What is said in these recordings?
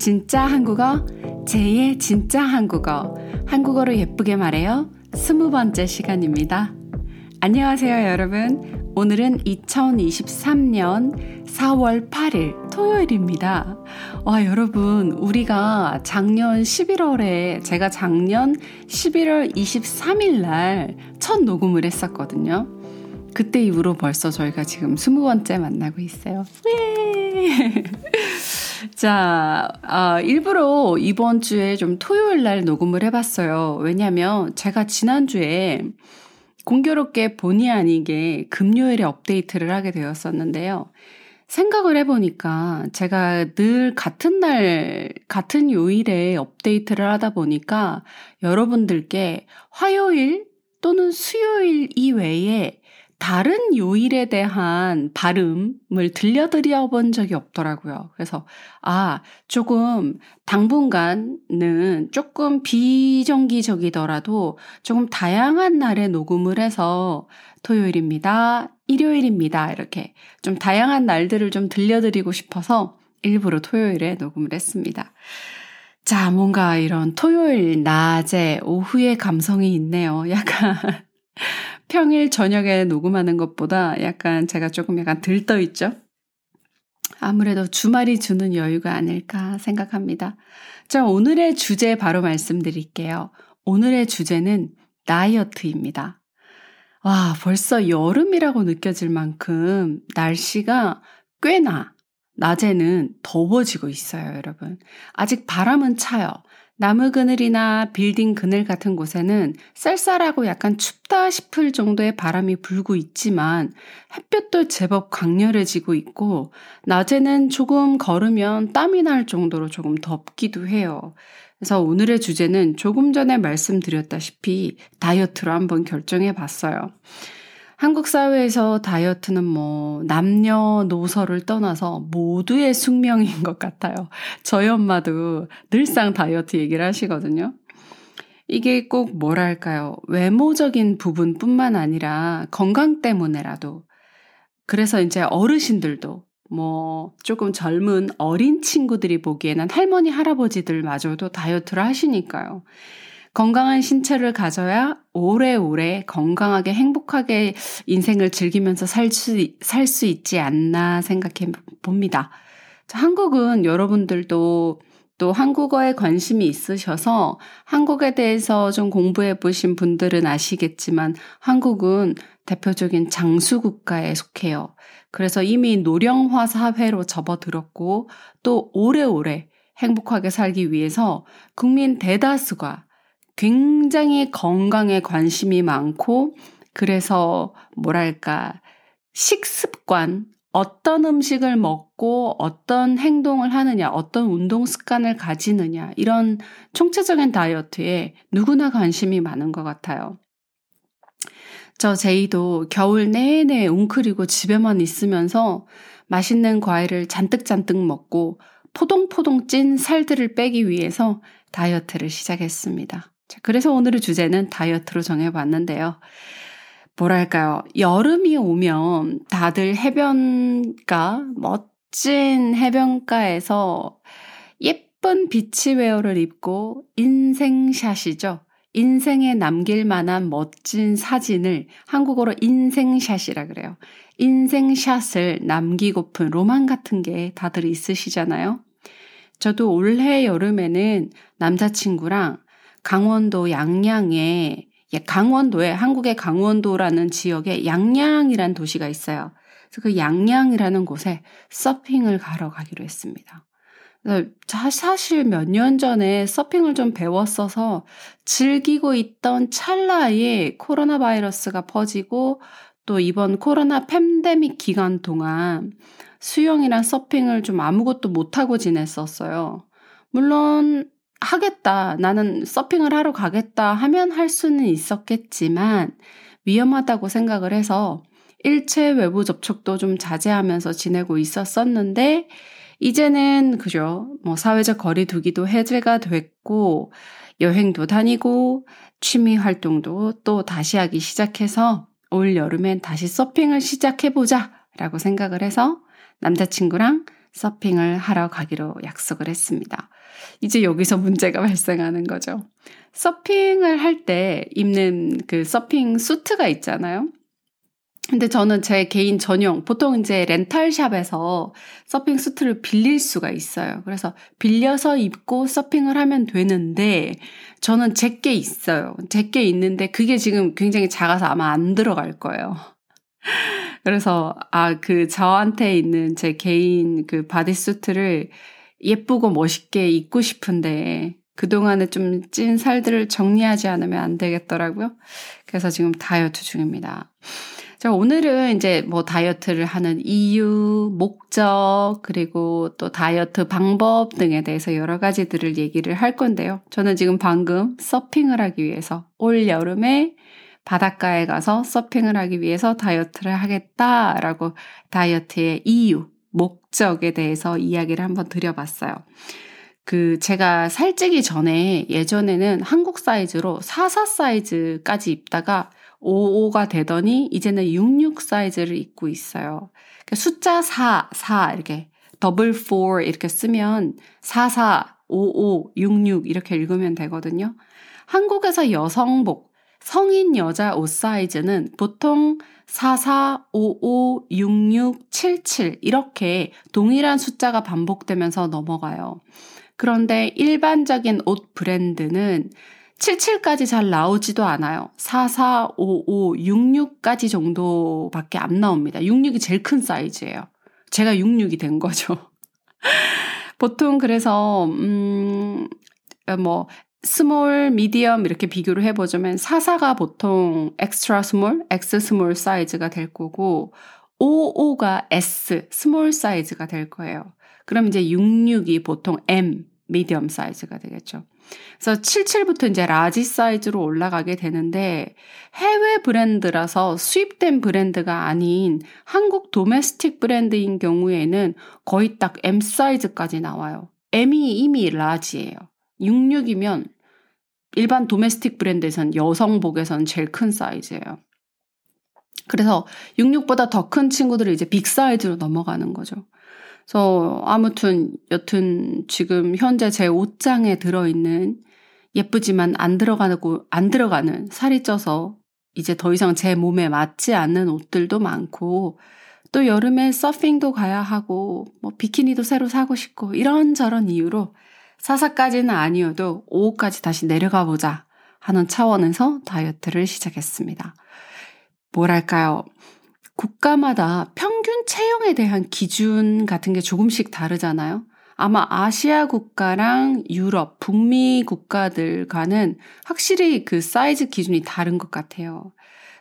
진짜 한국어, 제의 진짜 한국어. 한국어로 예쁘게 말해요. 스무 번째 시간입니다. 안녕하세요, 여러분. 오늘은 2023년 4월 8일 토요일입니다. 와, 여러분, 우리가 작년 11월에, 제가 작년 11월 23일 날 첫 녹음을 했었거든요. 그때 이후로 벌써 저희가 지금 20번째 만나고 있어요. 예! 자, 아, 일부러 이번 주에 좀 토요일 날 녹음을 해봤어요. 왜냐면 제가 지난주에 공교롭게 본의 아니게 금요일에 업데이트를 하게 되었었는데요. 생각을 해보니까 제가 늘 같은 날, 같은 요일에 업데이트를 하다 보니까 여러분들께 화요일 또는 수요일 이외에 다른 요일에 대한 발음을 들려드려 본 적이 없더라고요. 그래서, 아, 조금 당분간은 조금 비정기적이더라도 조금 다양한 날에 녹음을 해서 토요일입니다. 일요일입니다. 이렇게 좀 다양한 날들을 좀 들려드리고 싶어서 일부러 토요일에 녹음을 했습니다. 자, 뭔가 이런 토요일 낮에 오후에 감성이 있네요. 약간 평일 저녁에 녹음하는 것보다 약간 제가 조금 약간 들떠 있죠? 아무래도 주말이 주는 여유가 아닐까 생각합니다. 자, 오늘의 주제 바로 말씀드릴게요. 오늘의 주제는 다이어트입니다. 와, 벌써 여름이라고 느껴질 만큼 날씨가 꽤나 낮에는 더워지고 있어요, 여러분. 아직 바람은 차요. 나무 그늘이나 빌딩 그늘 같은 곳에는 쌀쌀하고 약간 춥다 싶을 정도의 바람이 불고 있지만 햇볕도 제법 강렬해지고 있고 낮에는 조금 걸으면 땀이 날 정도로 조금 덥기도 해요. 그래서 오늘의 주제는 조금 전에 말씀드렸다시피 다이어트로 한번 결정해 봤어요. 한국 사회에서 다이어트는 뭐 남녀 노소를 떠나서 모두의 숙명인 것 같아요. 저희 엄마도 늘상 다이어트 얘기를 하시거든요. 이게 꼭 뭐랄까요. 외모적인 부분뿐만 아니라 건강 때문에라도. 그래서 이제 어르신들도 뭐 조금 젊은 어린 친구들이 보기에는 할머니, 할아버지들마저도 다이어트를 하시니까요. 건강한 신체를 가져야 오래오래 건강하게 행복하게 인생을 즐기면서 살 수, 살 수 있지 않나 생각해 봅니다. 한국은 여러분들도 또 한국어에 관심이 있으셔서 한국에 대해서 좀 공부해 보신 분들은 아시겠지만 한국은 대표적인 장수 국가에 속해요. 그래서 이미 노령화 사회로 접어들었고 또 오래오래 행복하게 살기 위해서 국민 대다수가 굉장히 건강에 관심이 많고 그래서 뭐랄까 식습관 어떤 음식을 먹고 어떤 행동을 하느냐, 어떤 운동 습관을 가지느냐, 이런 총체적인 다이어트에 누구나 관심이 많은 것 같아요. 저 제이도 겨울 내내 웅크리고 집에만 있으면서 맛있는 과일을 잔뜩잔뜩 먹고 포동포동 찐 살들을 빼기 위해서 다이어트를 시작했습니다. 자, 그래서 오늘의 주제는 다이어트로 정해봤는데요. 뭐랄까요. 여름이 오면 다들 해변가, 멋진 해변가에서 예쁜 비치웨어를 입고 인생샷이죠. 인생에 남길 만한 멋진 사진을 한국어로 인생샷이라 그래요. 인생샷을 남기고픈 로망 같은 게 다들 있으시잖아요. 저도 올해 여름에는 남자친구랑 강원도 양양에 예, 강원도에 한국의 강원도라는 지역에 양양이라는 도시가 있어요. 그래서 그 양양이라는 곳에 서핑을 가러 가기로 했습니다. 사실 몇 년 전에 서핑을 좀 배웠어서 즐기고 있던 찰나에 코로나 바이러스가 퍼지고 또 이번 코로나 팬데믹 기간 동안 수영이랑 서핑을 좀 아무것도 못하고 지냈었어요. 물론 하겠다. 나는 서핑을 하러 가겠다 하면 할 수는 있었겠지만 위험하다고 생각을 해서 일체 외부 접촉도 좀 자제하면서 지내고 있었었는데 이제는 그죠. 뭐 사회적 거리 두기도 해제가 됐고 여행도 다니고 취미 활동도 또 다시 하기 시작해서 올 여름엔 다시 서핑을 시작해 보자 라고 생각을 해서 남자친구랑 서핑을 하러 가기로 약속을 했습니다. 이제 여기서 문제가 발생하는 거죠. 서핑을 할 때 입는 그 서핑 수트가 있잖아요. 근데 저는 제 개인 전용, 보통 이제 렌탈샵에서 서핑 수트를 빌릴 수가 있어요. 그래서 빌려서 입고 서핑을 하면 되는데, 저는 제게 있어요. 제게 있는데, 그게 지금 굉장히 작아서 아마 안 들어갈 거예요. 그래서, 아, 그 저한테 있는 제 개인 그 바디수트를 예쁘고 멋있게 입고 싶은데, 그동안에 좀 찐 살들을 정리하지 않으면 안 되겠더라고요. 그래서 지금 다이어트 중입니다. 자, 오늘은 이제 뭐 다이어트를 하는 이유, 목적, 그리고 또 다이어트 방법 등에 대해서 여러 가지들을 얘기를 할 건데요. 저는 지금 방금 서핑을 하기 위해서 올 여름에 바닷가에 가서 서핑을 하기 위해서 다이어트를 하겠다라고 다이어트의 이유, 목적에 대해서 이야기를 한번 드려봤어요. 그 제가 살찌기 전에 예전에는 한국 사이즈로 44 사이즈까지 입다가 55가 되더니 이제는 66 사이즈를 입고 있어요. 그러니까 숫자 4, 4 이렇게 더블 4 이렇게 쓰면 44, 55, 66 이렇게 읽으면 되거든요. 한국에서 여성복, 성인 여자 옷 사이즈는 보통 44, 55, 66, 77 이렇게 동일한 숫자가 반복되면서 넘어가요. 그런데 일반적인 옷 브랜드는 77까지 잘 나오지도 않아요. 44, 55, 66까지 정도밖에 안 나옵니다. 66이 제일 큰 사이즈예요. 제가 66이 된 거죠. 보통 그래서 음, 뭐 small, medium 이렇게 비교를 해보자면 44가 보통 extra small, X small 사이즈가 될 거고 55가 S, small 사이즈가 될 거예요. 그럼 이제 66이 보통 M, medium 사이즈가 되겠죠. 그래서 77부터 이제 large 사이즈로 올라가게 되는데 해외 브랜드라서 수입된 브랜드가 아닌 한국 domestic 브랜드인 경우에는 거의 딱 M 사이즈까지 나와요. M이 이미 라지예요. 66이면 일반 도메스틱 브랜드에선 여성복에선 제일 큰 사이즈예요. 그래서 66보다 더 큰 친구들이 이제 빅 사이즈로 넘어가는 거죠. 그래서 아무튼 여튼 지금 현재 제 옷장에 들어 있는 예쁘지만 안 들어가고 안 들어가는 살이 쪄서 이제 더 이상 제 몸에 맞지 않는 옷들도 많고 또 여름에 서핑도 가야 하고 뭐 비키니도 새로 사고 싶고 이런저런 이유로 사사까지는 아니어도 5호까지 다시 내려가 보자 하는 차원에서 다이어트를 시작했습니다. 뭐랄까요? 국가마다 평균 체형에 대한 기준 같은 게 조금씩 다르잖아요. 아마 아시아 국가랑 유럽, 북미 국가들과는 확실히 그 사이즈 기준이 다른 것 같아요.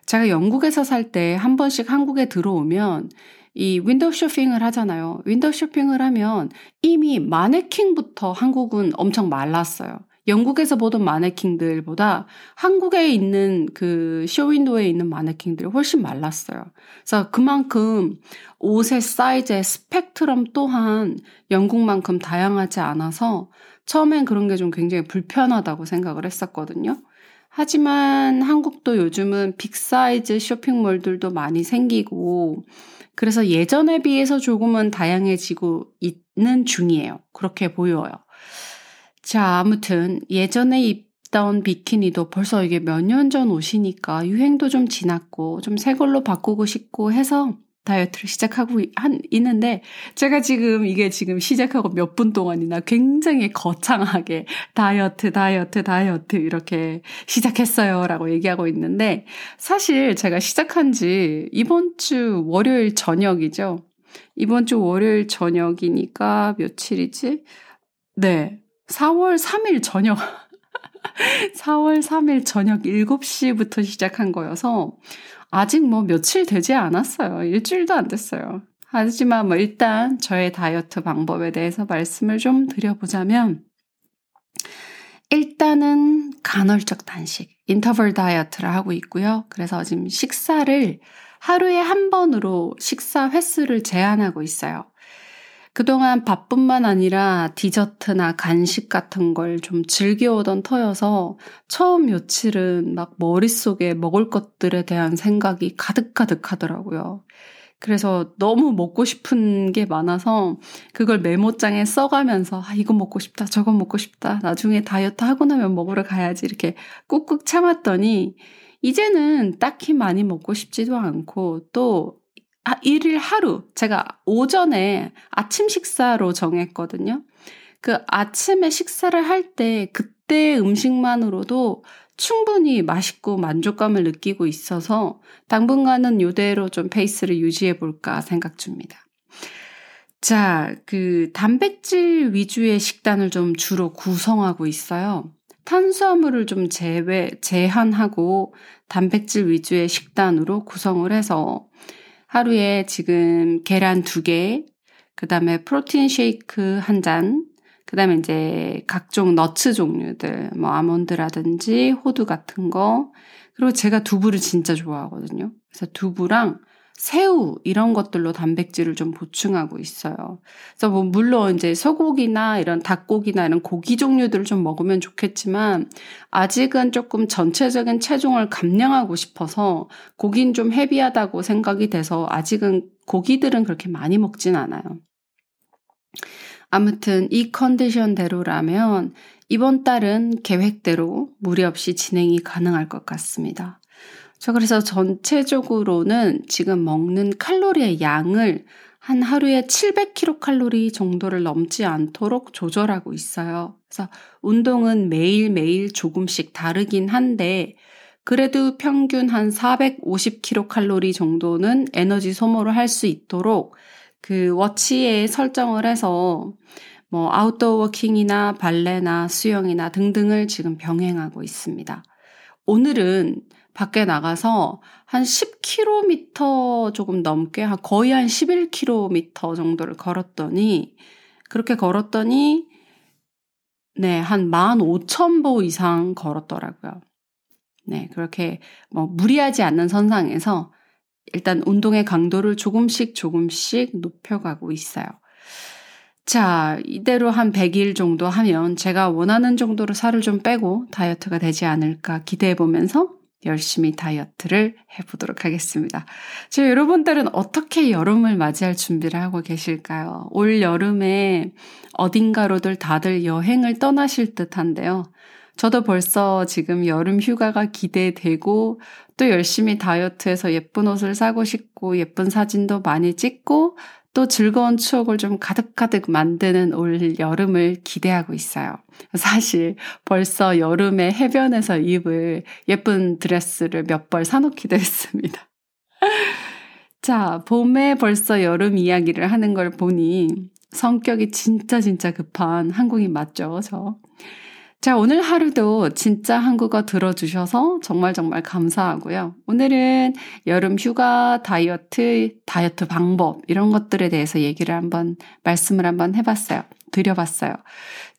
제가 영국에서 살 때 한 번씩 한국에 들어오면 이 윈도우 쇼핑을 하잖아요. 윈도우 쇼핑을 하면 이미 마네킹부터 한국은 엄청 말랐어요. 영국에서 보던 마네킹들보다 한국에 있는 그 쇼윈도에 있는 마네킹들이 훨씬 말랐어요. 그래서 그만큼 옷의 사이즈의 스펙트럼 또한 영국만큼 다양하지 않아서 처음엔 그런 게 좀 굉장히 불편하다고 생각을 했었거든요. 하지만 한국도 요즘은 빅사이즈 쇼핑몰들도 많이 생기고 그래서 예전에 비해서 조금은 다양해지고 있는 중이에요. 그렇게 보여요. 자, 아무튼 예전에 입던 비키니도 벌써 이게 몇 년 전 옷이니까 유행도 좀 지났고 좀 새 걸로 바꾸고 싶고 해서 다이어트를 시작하고 한, 있는데 제가 지금 이게 지금 시작하고 몇 분 동안이나 굉장히 거창하게 다이어트, 다이어트, 다이어트 이렇게 시작했어요 라고 얘기하고 있는데 사실 제가 시작한 지 이번 주 월요일 저녁이죠. 이번 주 월요일 저녁이니까 며칠이지? 네. 4월 3일 저녁, 4월 3일 저녁 7시부터 시작한 거여서 아직 뭐 며칠 되지 않았어요. 일주일도 안 됐어요. 하지만 뭐 일단 저의 다이어트 방법에 대해서 말씀을 좀 드려보자면 일단은 간헐적 단식, 인터벌 다이어트를 하고 있고요. 그래서 지금 식사를 하루에 한 번으로 식사 횟수를 제한하고 있어요. 그동안 밥뿐만 아니라 디저트나 간식 같은 걸 좀 즐겨오던 터여서 처음 며칠은 막 머릿속에 먹을 것들에 대한 생각이 가득가득 하더라고요. 그래서 너무 먹고 싶은 게 많아서 그걸 메모장에 써가면서 아, 이거 먹고 싶다, 저거 먹고 싶다, 나중에 다이어트 하고 나면 먹으러 가야지 이렇게 꾹꾹 참았더니 이제는 딱히 많이 먹고 싶지도 않고 또 아, 일일 하루 제가 오전에 아침 식사로 정했거든요. 그 아침에 식사를 할 때 그때 음식만으로도 충분히 맛있고 만족감을 느끼고 있어서 당분간은 이대로 좀 페이스를 유지해 볼까 생각 중입니다. 자, 그 단백질 위주의 식단을 좀 주로 구성하고 있어요. 탄수화물을 좀 제외, 제한하고 단백질 위주의 식단으로 구성을 해서 하루에 지금 계란 두 개, 그 다음에 프로틴 쉐이크 한 잔, 그 다음에 이제 각종 너츠 종류들, 뭐 아몬드라든지 호두 같은 거. 그리고 제가 두부를 진짜 좋아하거든요. 그래서 두부랑 새우 이런 것들로 단백질을 좀 보충하고 있어요. 그래서 뭐 물론 이제 소고기나 이런 닭고기나 이런 고기 종류들을 좀 먹으면 좋겠지만 아직은 조금 전체적인 체중을 감량하고 싶어서 고기는 좀 헤비하다고 생각이 돼서 아직은 고기들은 그렇게 많이 먹진 않아요. 아무튼 이 컨디션대로라면 이번 달은 계획대로 무리 없이 진행이 가능할 것 같습니다. 저 그래서 전체적으로는 지금 먹는 칼로리의 양을 한 하루에 700kcal 정도를 넘지 않도록 조절하고 있어요. 그래서 운동은 매일매일 조금씩 다르긴 한데 그래도 평균 한 450kcal 정도는 에너지 소모를 할 수 있도록 그 워치에 설정을 해서 뭐 아웃도어 워킹이나 발레나 수영이나 등등을 지금 병행하고 있습니다. 오늘은 밖에 나가서 한 10km 조금 넘게 거의 한 11km 정도를 걸었더니 그렇게 걸었더니 네, 한 15,000보 이상 걸었더라고요. 네, 그렇게 뭐 무리하지 않는 선상에서 일단 운동의 강도를 조금씩 조금씩 높여가고 있어요. 자, 이대로 한 100일 정도 하면 제가 원하는 정도로 살을 좀 빼고 다이어트가 되지 않을까 기대해 보면서 열심히 다이어트를 해보도록 하겠습니다. 저 여러분들은 어떻게 여름을 맞이할 준비를 하고 계실까요? 올 여름에 어딘가로들 다들 여행을 떠나실 듯 한데요. 저도 벌써 지금 여름 휴가가 기대되고 또 열심히 다이어트해서 예쁜 옷을 사고 싶고 예쁜 사진도 많이 찍고 또 즐거운 추억을 좀 가득가득 만드는 올 여름을 기대하고 있어요. 사실 벌써 여름에 해변에서 입을 예쁜 드레스를 몇 벌 사놓기도 했습니다. 자, 봄에 벌써 여름 이야기를 하는 걸 보니 성격이 진짜 진짜 급한 한국인 맞죠, 저? 자, 오늘 하루도 진짜 한국어 들어주셔서 정말 정말 감사하고요. 오늘은 여름 휴가, 다이어트, 다이어트 방법, 이런 것들에 대해서 얘기를 한번, 말씀을 한번 해봤어요. 드려봤어요.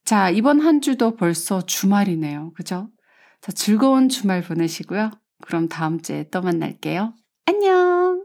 자, 이번 한 주도 벌써 주말이네요. 그죠? 자, 즐거운 주말 보내시고요. 그럼 다음 주에 또 만날게요. 안녕!